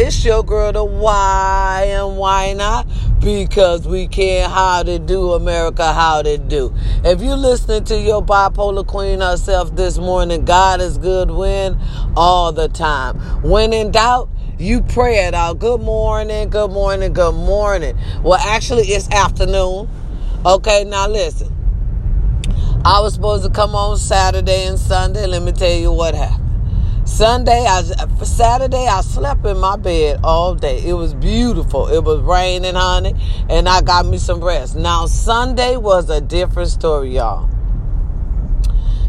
It's your girl, the why and why not? Because we can't how to do America how to do. If you listening to your bipolar queen herself this morning, God is good when all the time. When in doubt, you pray it out. Good morning, good morning, good morning. Well, actually, it's afternoon. Okay, now listen. I was supposed to come on Saturday and Sunday. Let me tell you what happened. Sunday, I Saturday, I slept in my bed all day. It was beautiful. It was raining, honey, and I got me some rest. Now Sunday was a different story, y'all.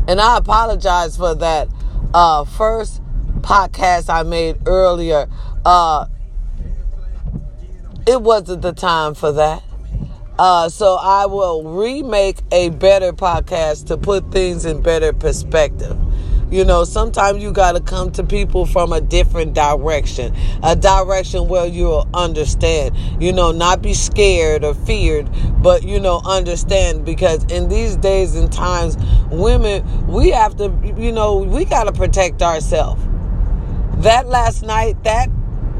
And I apologize for that uh, first podcast I made earlier. Uh, it wasn't the time for that. Uh, so I will remake a better podcast to put things in better perspective. You know, sometimes you got to come to people from a different direction, a direction where you'll understand, you know, not be scared or feared, but, you know, understand because in these days and times, women, we have to, you know, we got to protect ourselves. That last night, that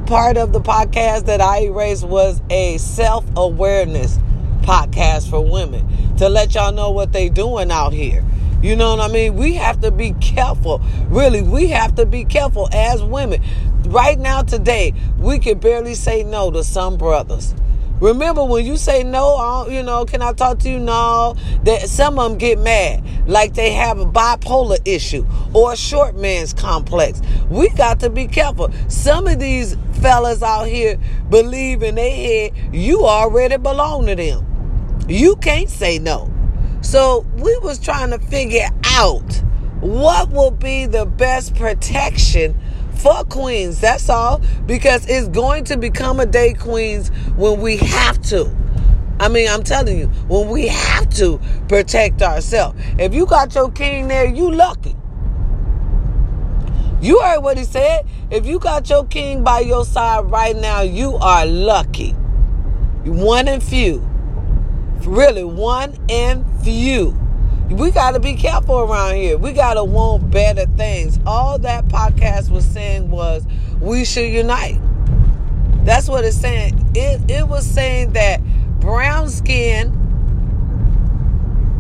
part of the podcast that I erased was a self awareness podcast for women to let y'all know what they doing out here. You know what I mean? We have to be careful. Really, we have to be careful as women. Right now, today, we can barely say no to some brothers. Remember when you say no, you know, can I talk to you? No, that some of them get mad, like they have a bipolar issue or a short man's complex. We got to be careful. Some of these fellas out here believe in their head you already belong to them. You can't say no. So we was trying to figure out what will be the best protection for queens. That's all. Because it's going to become a day queens when we have to. I mean, I'm telling you, when we have to protect ourselves. If you got your king there, you lucky. You heard what he said. If you got your king by your side right now, you are lucky. One and few. Really, one and few. We got to be careful around here. We got to want better things. All that podcast was saying was we should unite. That's what it's saying. It, it was saying that brown skin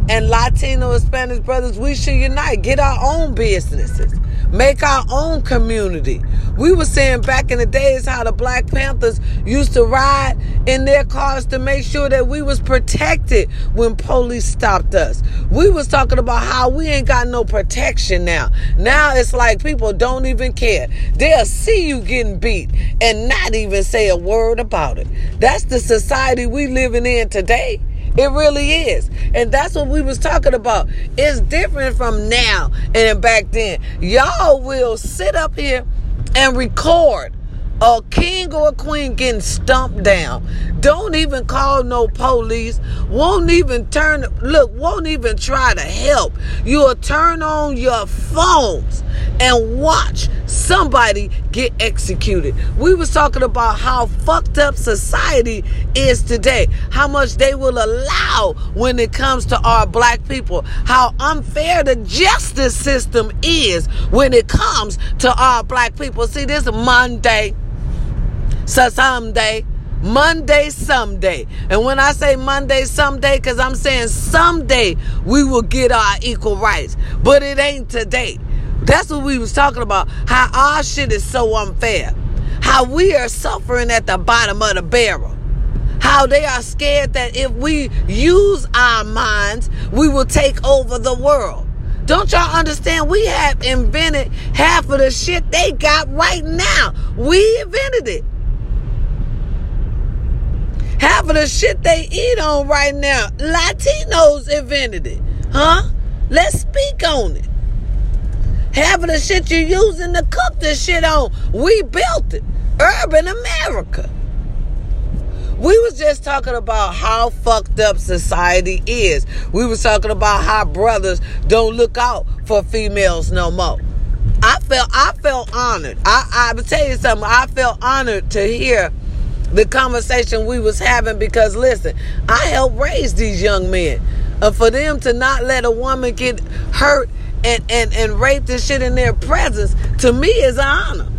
and Latino and Spanish brothers, we should unite, get our own businesses, make our own community. We were saying back in the days how the Black Panthers used to ride in their cars to make sure that we was protected when police stopped us. We was talking about how we ain't got no protection now. Now it's like people don't even care. They'll see you getting beat and not even say a word about it. That's the society we living in today. It really is. And that's what we was talking about. It's different from now and back then. Y'all will sit up here and record a king or a queen getting stumped down. Don't even call no police. Won't even turn, look, won't even try to help. You'll turn on your phones and watch somebody get executed. We was talking about how fucked up society is today. How much they will allow when it comes to our black people. How unfair the justice system is when it comes to our black people. See, this Monday so someday, Monday, someday. And when I say Monday, someday, because I'm saying someday we will get our equal rights. But it ain't today. That's what we was talking about. How our shit is so unfair. How we are suffering at the bottom of the barrel. How they are scared that if we use our minds, we will take over the world. Don't y'all understand? We have invented half of the shit they got right now. We invented it. Half of the shit they eat on right now, Latinos invented it. Huh? Let's speak on it. Half of the shit you're using to cook this shit on, we built it. Urban America. We was just talking about how fucked up society is. We was talking about how brothers don't look out for females no more. I felt I felt honored. I I tell you something. I felt honored to hear the conversation we was having because listen, I helped raise these young men. And for them to not let a woman get hurt and, and, and rape this shit in their presence, to me is an honor.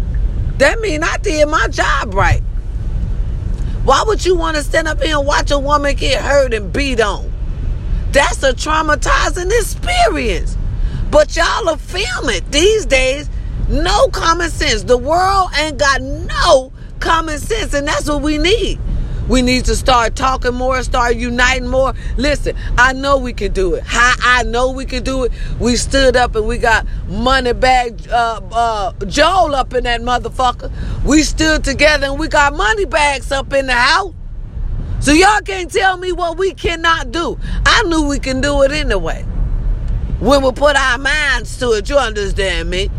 That mean I did my job right. Why would you want to stand up here and watch a woman get hurt and beat on? That's a traumatizing experience. But y'all are film it these days. No common sense. The world ain't got no common sense, and that's what we need. We need to start talking more, start uniting more. Listen, I know we can do it. How I know we can do it. We stood up and we got money bag uh, uh, Joel up in that motherfucker. We stood together and we got money bags up in the house. So y'all can't tell me what we cannot do. I knew we can do it anyway. When we put our minds to it, you understand me?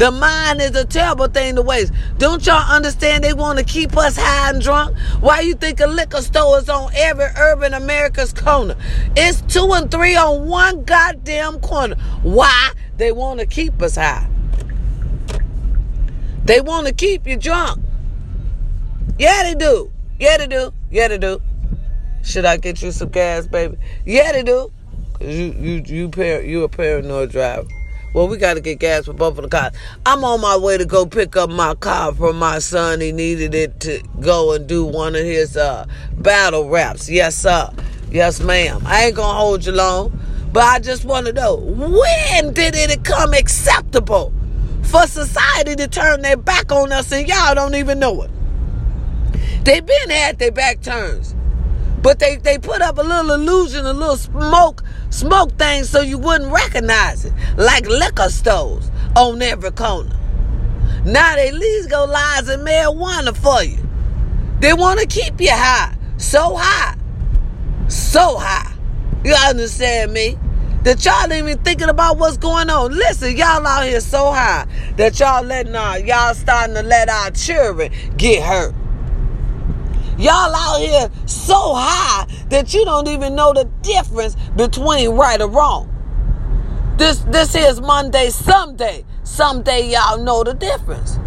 The mind is a terrible thing to waste. Don't y'all understand they want to keep us high and drunk? Why you think a liquor store is on every urban America's corner? It's two and three on one goddamn corner. Why? They want to keep us high. They want to keep you drunk. Yeah, they do. Yeah, they do. Yeah, they do. Should I get you some gas, baby? Yeah, they do. Cause you you you par- you a paranoid driver. Well, we got to get gas for both of the cars. I'm on my way to go pick up my car for my son. He needed it to go and do one of his uh, battle raps. Yes, sir. Yes, ma'am. I ain't going to hold you long. But I just want to know when did it become acceptable for society to turn their back on us and y'all don't even know it? They've been had their back turns. But they, they put up a little illusion, a little smoke, smoke thing so you wouldn't recognize it. Like liquor stores on every corner. Now they go lies marijuana for you. They want to keep you high. So high. So high. You understand me? That y'all even thinking about what's going on. Listen, y'all out here so high that y'all letting our y'all starting to let our children get hurt. Y'all out here so high that you don't even know the difference between right or wrong. This this is Monday, someday. Someday y'all know the difference.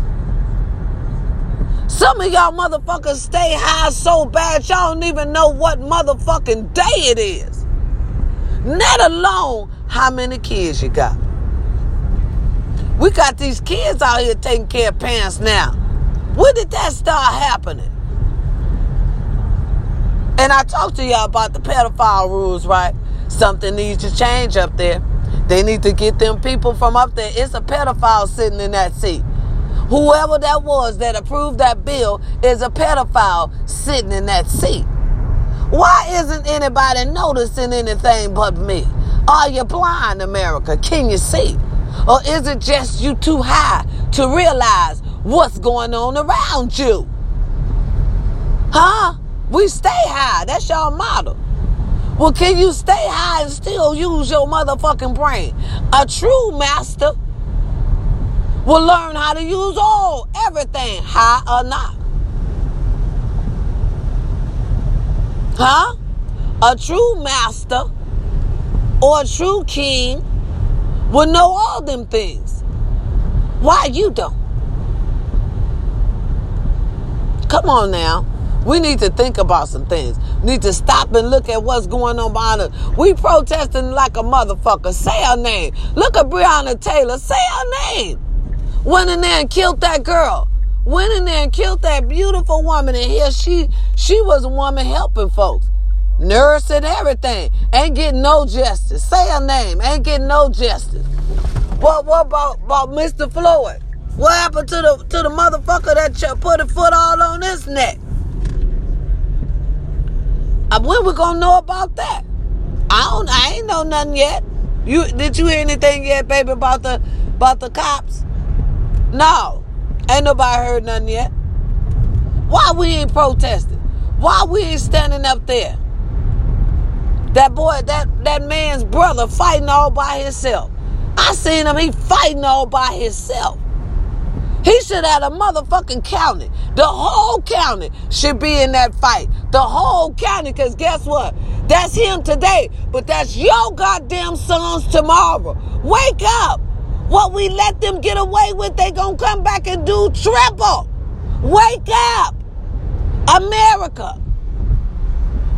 Some of y'all motherfuckers stay high so bad y'all don't even know what motherfucking day it is. Let alone how many kids you got. We got these kids out here taking care of parents now. When did that start happening? And I talked to y'all about the pedophile rules, right? Something needs to change up there. They need to get them people from up there. It's a pedophile sitting in that seat. Whoever that was that approved that bill is a pedophile sitting in that seat. Why isn't anybody noticing anything but me? Are you blind, America? Can you see? Or is it just you too high to realize what's going on around you? Huh? We stay high. That's your model. Well, can you stay high and still use your motherfucking brain? A true master will learn how to use all, everything, high or not. Huh? A true master or a true king will know all them things. Why you don't? Come on now. We need to think about some things. We need to stop and look at what's going on behind us. We protesting like a motherfucker. Say her name. Look at Breonna Taylor. Say her name. Went in there and killed that girl. Went in there and killed that beautiful woman. And here she she was a woman helping folks. Nurse and everything. Ain't getting no justice. Say her name. Ain't getting no justice. What what about, about Mr. Floyd? What happened to the to the motherfucker that put a foot all on his neck? Uh, when we gonna know about that? I don't. I ain't know nothing yet. You did you hear anything yet, baby, about the about the cops? No, ain't nobody heard nothing yet. Why we ain't protesting? Why we ain't standing up there? That boy, that that man's brother fighting all by himself. I seen him. He fighting all by himself. He should have a motherfucking county. The whole county should be in that fight. The whole county, because guess what? That's him today, but that's your goddamn sons tomorrow. Wake up. What we let them get away with, they gonna come back and do triple. Wake up. America.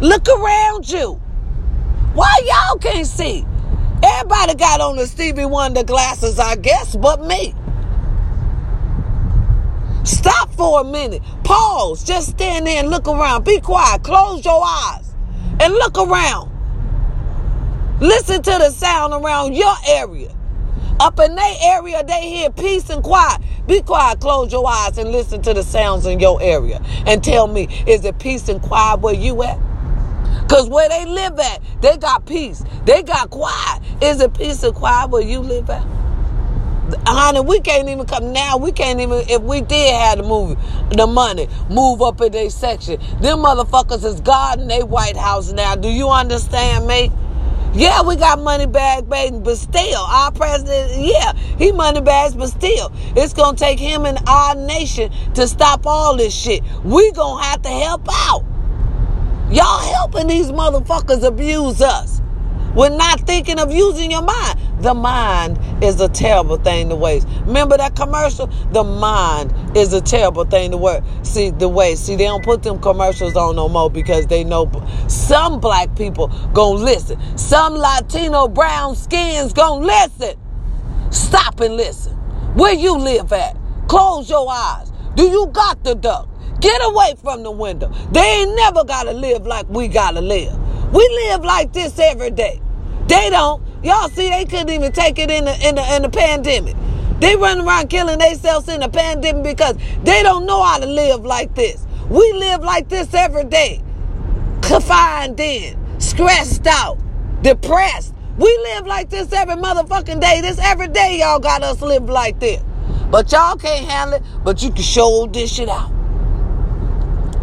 Look around you. Why y'all can't see? Everybody got on the Stevie Wonder glasses, I guess, but me. Stop for a minute. Pause. Just stand there and look around. Be quiet. Close your eyes and look around. Listen to the sound around your area. Up in their area, they hear peace and quiet. Be quiet, close your eyes, and listen to the sounds in your area. And tell me, is it peace and quiet where you at? Because where they live at, they got peace. They got quiet. Is it peace and quiet where you live at? Honey, we can't even come now. We can't even if we did have the movie, the money, move up in their section. Them motherfuckers is God in their White House now. Do you understand me? Yeah, we got money bag, baby, but still, our president, yeah, he money bags, but still, it's gonna take him and our nation to stop all this shit. We gonna have to help out. Y'all helping these motherfuckers abuse us. We're not thinking of using your mind. The mind is a terrible thing to waste. Remember that commercial? The mind is a terrible thing to work. See the waste. See, they don't put them commercials on no more because they know some black people gonna listen. Some Latino brown skins gonna listen. Stop and listen. Where you live at? Close your eyes. Do you got the duck? Get away from the window. They ain't never gotta live like we gotta live. We live like this every day. They don't. Y'all see, they couldn't even take it in the in the in the pandemic. They run around killing themselves in the pandemic because they don't know how to live like this. We live like this every day. Confined in, stressed out, depressed. We live like this every motherfucking day. This every day y'all got us live like this. But y'all can't handle it, but you can show this shit out.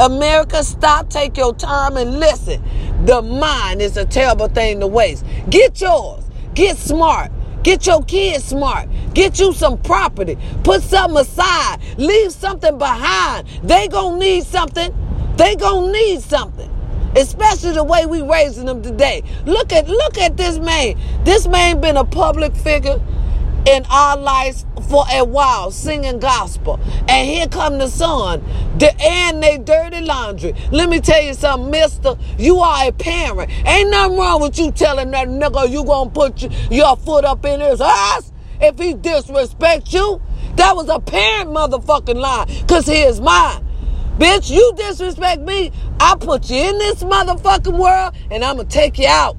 America, stop, take your time and listen. The mind is a terrible thing to waste. Get yours. Get smart. Get your kids smart. Get you some property. Put something aside. Leave something behind. They gonna need something. They gonna need something. Especially the way we raising them today. Look at look at this man. This man been a public figure in our lives for a while singing gospel. And here come the son. The, and they dirty laundry. Let me tell you something, mister. You are a parent. Ain't nothing wrong with you telling that nigga you gonna put your foot up in his ass if he disrespect you. That was a parent motherfucking lie. Cause he is mine. Bitch, you disrespect me. I put you in this motherfucking world and I'm gonna take you out.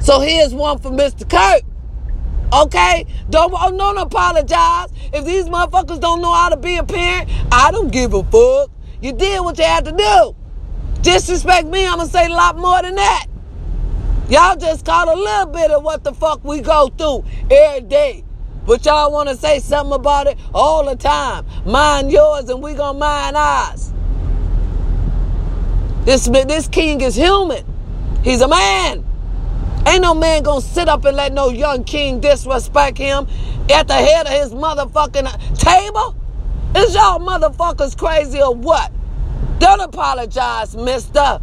So here's one for Mr. Kirk. Okay? Don't, oh, don't apologize. If these motherfuckers don't know how to be a parent, I don't give a fuck. You did what you had to do. Disrespect me, I'm gonna say a lot more than that. Y'all just caught a little bit of what the fuck we go through every day. But y'all wanna say something about it all the time. Mind yours and we gonna mind ours. This, this king is human. He's a man. Ain't no man gonna sit up and let no young king disrespect him at the head of his motherfucking table. Is y'all motherfuckers crazy or what? Don't apologize, mister.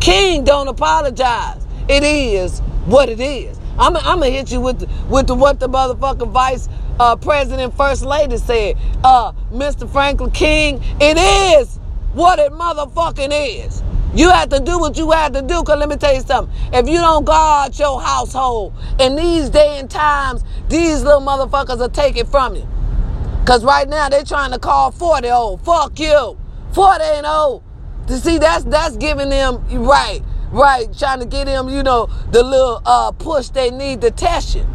King don't apologize. It is what it is. I'm, gonna hit you with the, with the, what the motherfucking vice uh, president, first lady said. Uh, Mr. Franklin King, it is what it motherfucking is. You have to do what you have to do. Cause let me tell you something. If you don't guard your household in these day and times, these little motherfuckers will take it from you. Cause right now they're trying to call 40 old. Fuck you. 40 ain't old. To see that's that's giving them right, right, trying to get them, you know, the little uh push they need to test you.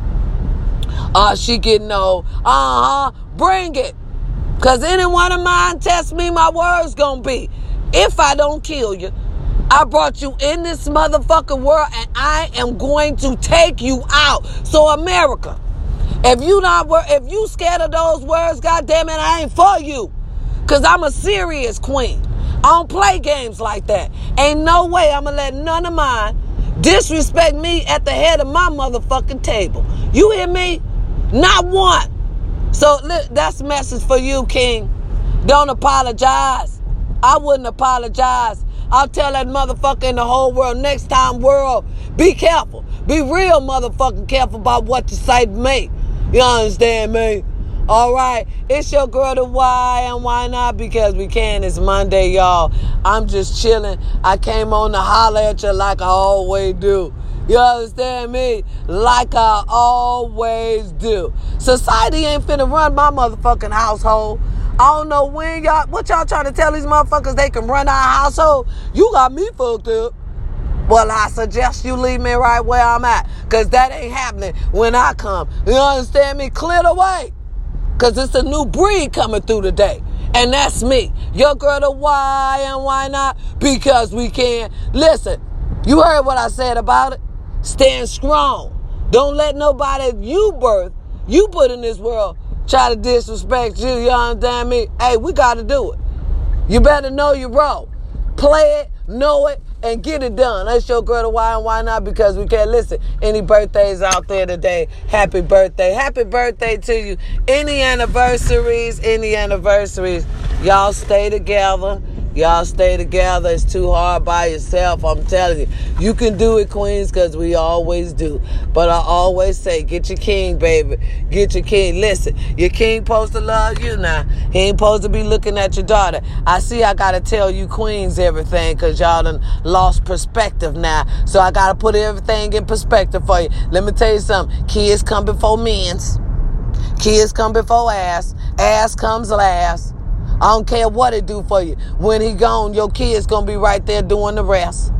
Uh she getting old. Uh-huh. Bring it. Cause any one of mine test me, my words gonna be. If I don't kill you, I brought you in this motherfucking world and I am going to take you out. So America, if you not if you scared of those words, God damn it, I ain't for you. Cause I'm a serious queen. I don't play games like that. Ain't no way I'm gonna let none of mine disrespect me at the head of my motherfucking table. You hear me? Not one. So that's message for you, King. Don't apologize. I wouldn't apologize I'll tell that motherfucker in the whole world next time, world, be careful. Be real motherfucking careful about what you say to me. You understand me? All right, it's your girl the why and why not because we can. It's Monday, y'all. I'm just chilling. I came on to holler at you like I always do. You understand me? Like I always do. Society ain't finna run my motherfucking household. I don't know when y'all, what y'all trying to tell these motherfuckers they can run our household? You got me fucked up. Well, I suggest you leave me right where I'm at. Cause that ain't happening when I come. You understand me? Clear the way. Cause it's a new breed coming through today. And that's me. Your girl the why and why not? Because we can. Listen, you heard what I said about it. Stand strong. Don't let nobody you birth, you put in this world, try to disrespect you. You understand me? Hey, we got to do it. You better know your role. Play it, know it, and get it done. Let's show girl the why and why not because we can't listen. Any birthdays out there today? Happy birthday. Happy birthday to you. Any anniversaries, any anniversaries. Y'all stay together. Y'all stay together. It's too hard by yourself. I'm telling you. You can do it, Queens, because we always do. But I always say, get your king, baby. Get your king. Listen, your king supposed to love you now. He ain't supposed to be looking at your daughter. I see I got to tell you, Queens, everything because y'all done lost perspective now. So I got to put everything in perspective for you. Let me tell you something. Kids come before men's. Kids come before ass. Ass comes last. I don't care what it do for you. When he gone, your kid's gonna be right there doing the rest.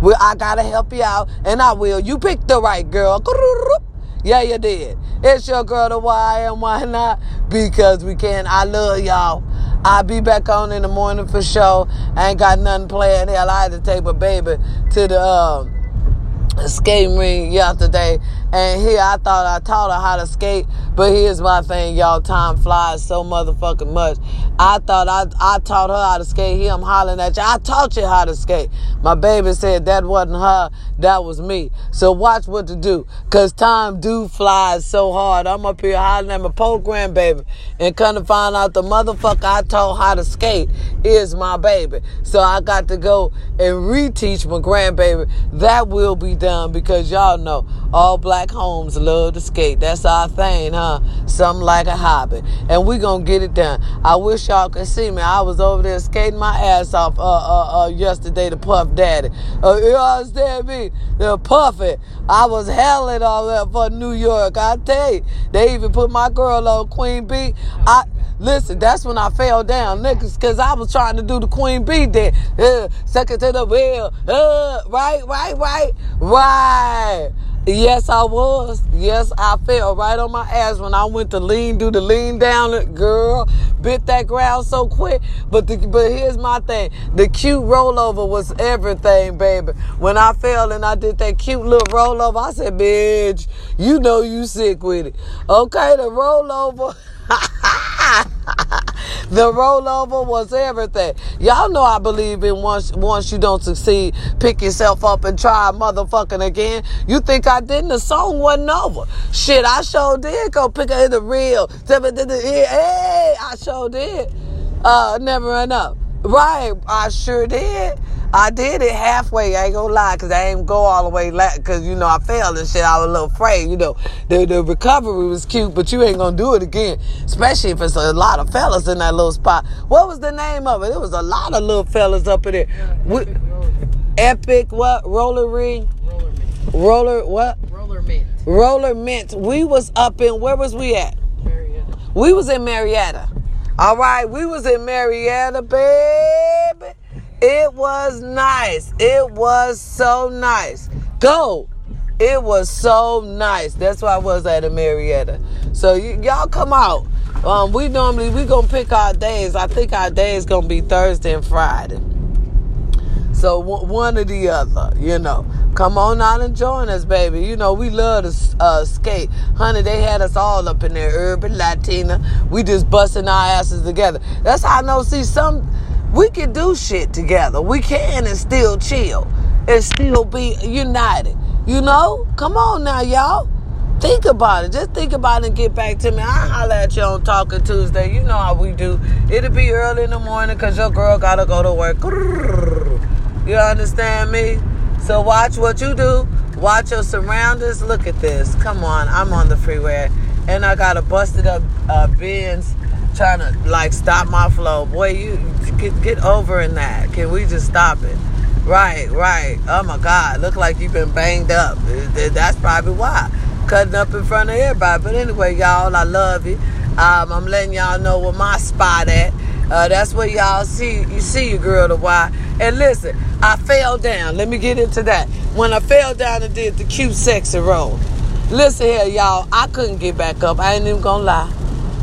Well, I gotta help you out, and I will. You picked the right girl. Yeah, you did. It's your girl, the why and why not? Because we can. I love y'all. I'll be back on in the morning for sure. I ain't got nothing planned. Hell, I had to take my baby to the um, skating ring yesterday and here I thought I taught her how to skate, but here's my thing, y'all. Time flies so motherfucking much. I thought I, I taught her how to skate. Here I'm hollering at you. I taught you how to skate. My baby said that wasn't her, that was me. So watch what to do. Cause time do fly so hard. I'm up here hollering at my poor grandbaby and come to find out the motherfucker I taught how to skate is my baby. So I got to go and reteach my grandbaby. That will be done because y'all know all black black homes love to skate. That's our thing, huh? Something like a hobby. And we gonna get it done. I wish y'all could see me. I was over there skating my ass off uh, uh, uh, yesterday to Puff Daddy. Uh, you understand me? The Puffy. I was helling all that for New York. I tell you. They even put my girl on Queen Bee. I Listen, that's when I fell down, niggas, because I was trying to do the Queen Bee there. Uh, second to the wheel. Uh, right, right, right, right. Yes, I was. Yes, I fell right on my ass when I went to lean, do the lean down. Girl, bit that ground so quick. But the, but here's my thing: the cute rollover was everything, baby. When I fell and I did that cute little rollover, I said, "Bitch, you know you sick with it." Okay, the rollover. the rollover was everything. Y'all know I believe in once once you don't succeed, pick yourself up and try motherfucking again. You think I didn't? The song wasn't over. Shit, I sure did go pick up in the real. Hey, I sure did. Uh, never enough. Right, I sure did. I did it halfway. I ain't gonna lie, cause I ain't go all the way. La- cause you know I failed and shit. I was a little afraid. You know, the the recovery was cute, but you ain't gonna do it again. Especially if it's a lot of fellas in that little spot. What was the name of it? It was a lot of little fellas up in there. Yeah, epic, roller. epic what? Roller ring. Roller mint. Roller what? Roller mint. Roller mint. We was up in where was we at? Marietta. We was in Marietta. All right, we was in Marietta, baby. It was nice. It was so nice. Go. It was so nice. That's why I was at a Marietta. So y- y'all come out. Um, we normally we gonna pick our days. I think our day is gonna be Thursday and Friday. So one or the other, you know. Come on out and join us, baby. You know, we love to uh, skate. Honey, they had us all up in there, urban Latina. We just busting our asses together. That's how I know, see, some, we can do shit together. We can and still chill and still be united. You know? Come on now, y'all. Think about it. Just think about it and get back to me. I'll holler at you on Talking Tuesday. You know how we do. It'll be early in the morning because your girl got to go to work. You understand me? So watch what you do. Watch your surroundings. Look at this. Come on, I'm on the freeway, and I got a busted up uh, Benz trying to like stop my flow. Boy, you get, get over in that. Can we just stop it? Right, right. Oh my God, look like you've been banged up. That's probably why. Cutting up in front of everybody. But anyway, y'all, I love you. Um, I'm letting y'all know where my spot at. Uh, that's where y'all see you see your girl the why. And listen, I fell down. Let me get into that. When I fell down and did the cute sexy roll. Listen here, y'all. I couldn't get back up. I ain't even gonna lie.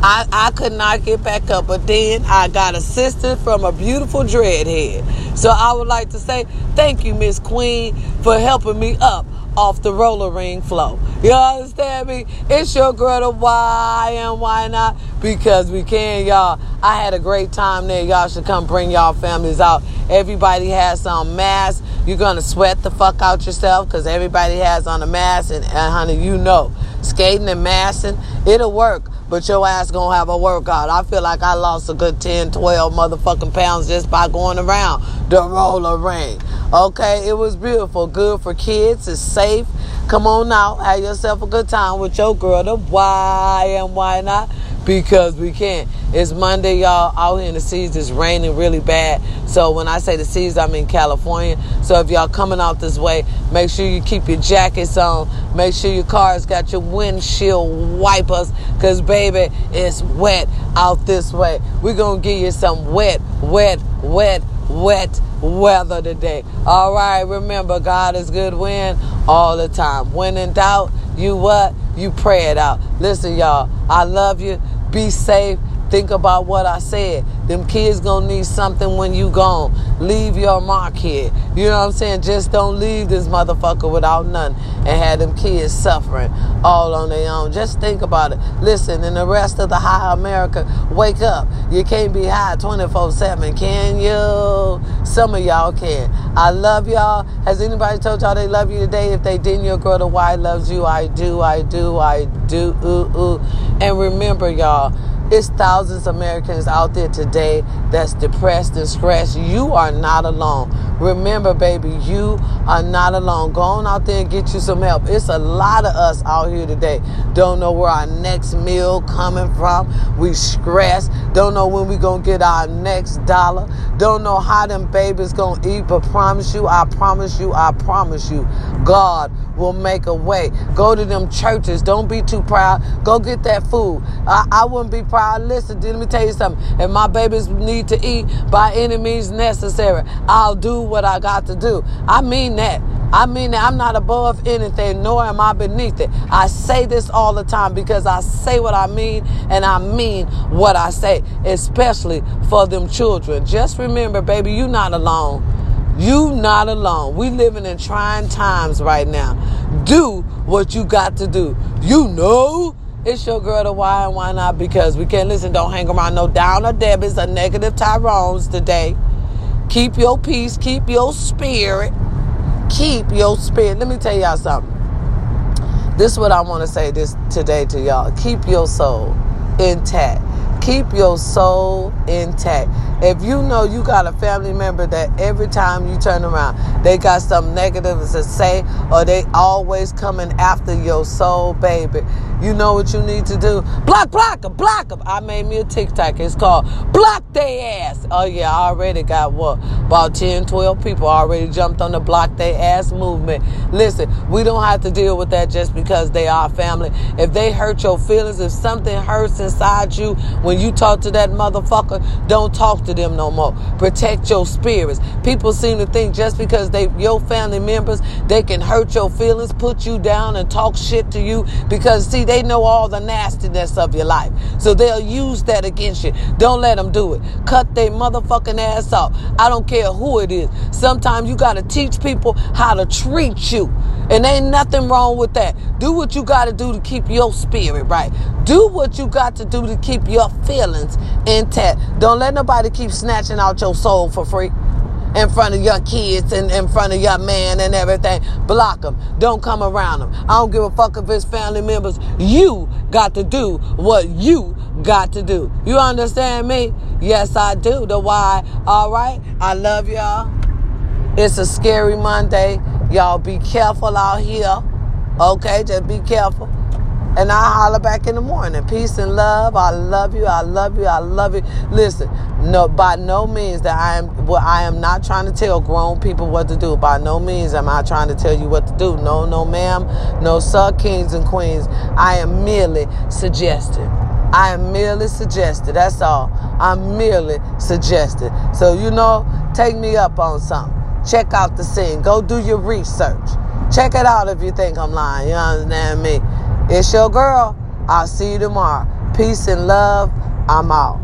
I, I could not get back up, but then I got assistance from a beautiful dreadhead. So I would like to say thank you, Miss Queen, for helping me up off the roller ring flow. You understand me? It's your girl the why and why not? Because we can, y'all. I had a great time there. Y'all should come bring y'all families out. Everybody has some mask. You're gonna sweat the fuck out yourself because everybody has on a mask and, and honey, you know, skating and massing, it'll work but your ass gonna have a workout. I feel like I lost a good 10, 12 motherfucking pounds just by going around the roller ring. Okay, it was beautiful. Good for kids. It's safe. Come on out. Have yourself a good time with your girl. The why and why not? Because we can't. It's Monday, y'all. Out here in the seas, it's raining really bad. So when I say the seas, I'm in California. So if y'all coming out this way, make sure you keep your jackets on. Make sure your car's got your windshield wipers, cause baby, it's wet out this way. We're gonna give you some wet, wet, wet, wet weather today. All right, remember, God is good when all the time. When in doubt, you what? You pray it out. Listen, y'all, I love you. Be safe. Think about what I said. Them kids gonna need something when you gone. Leave your mark here. You know what I'm saying? Just don't leave this motherfucker without none and have them kids suffering all on their own. Just think about it. Listen, in the rest of the high America, wake up. You can't be high 24-7, can you? Some of y'all can. I love y'all. Has anybody told y'all they love you today? If they didn't, your girl the why loves you. I do, I do, I do. Ooh, ooh. And remember, y'all, it's thousands of Americans out there today that's depressed and stressed. You are not alone. Remember, baby, you are not alone. Go on out there and get you some help. It's a lot of us out here today. Don't know where our next meal coming from. We stressed. Don't know when we gonna get our next dollar. Don't know how them babies gonna eat. But promise you, I promise you, I promise you, God will make a way. Go to them churches. Don't be too proud. Go get that food. I, I wouldn't be proud. Listen, let me tell you something. If my babies need to eat by any means necessary, I'll do what I got to do. I mean that. I mean that I'm not above anything, nor am I beneath it. I say this all the time because I say what I mean and I mean what I say, especially for them children. Just remember, baby, you're not alone. You not alone. We living in trying times right now. Do what you got to do. You know it's your girl to why and why not because we can't listen. Don't hang around no downer Debbie's or negative Tyrones today. Keep your peace. Keep your spirit. Keep your spirit. Let me tell y'all something. This is what I want to say this today to y'all. Keep your soul intact. Keep your soul intact. If you know you got a family member that every time you turn around, they got something negative to say, or they always coming after your soul, baby, you know what you need to do? Block, block them, block them. I made me a TikTok. It's called Block They Ass. Oh, yeah, I already got what? About 10, 12 people already jumped on the Block They Ass movement. Listen, we don't have to deal with that just because they are family. If they hurt your feelings, if something hurts inside you when you talk to that motherfucker, don't talk to them no more. Protect your spirits. People seem to think just because they your family members, they can hurt your feelings, put you down and talk shit to you because see they know all the nastiness of your life. So they'll use that against you. Don't let them do it. Cut their motherfucking ass off. I don't care who it is. Sometimes you got to teach people how to treat you. And ain't nothing wrong with that. Do what you got to do to keep your spirit right. Do what you got to do to keep your feelings intact. Don't let nobody keep snatching out your soul for free in front of your kids and in front of your man and everything. Block them. Don't come around them. I don't give a fuck if it's family members. You got to do what you got to do. You understand me? Yes, I do. The why. All right. I love y'all. It's a scary Monday. Y'all be careful out here. Okay, just be careful. And I'll holler back in the morning. Peace and love. I love you. I love you. I love you. Listen, no, by no means that I am. Well, I am not trying to tell grown people what to do. By no means am I trying to tell you what to do. No, no, ma'am. No, sir, kings and queens. I am merely suggesting. I am merely suggested. That's all. I'm merely suggested. So, you know, take me up on something. Check out the scene. Go do your research. Check it out if you think I'm lying. You understand me? It's your girl. I'll see you tomorrow. Peace and love. I'm out.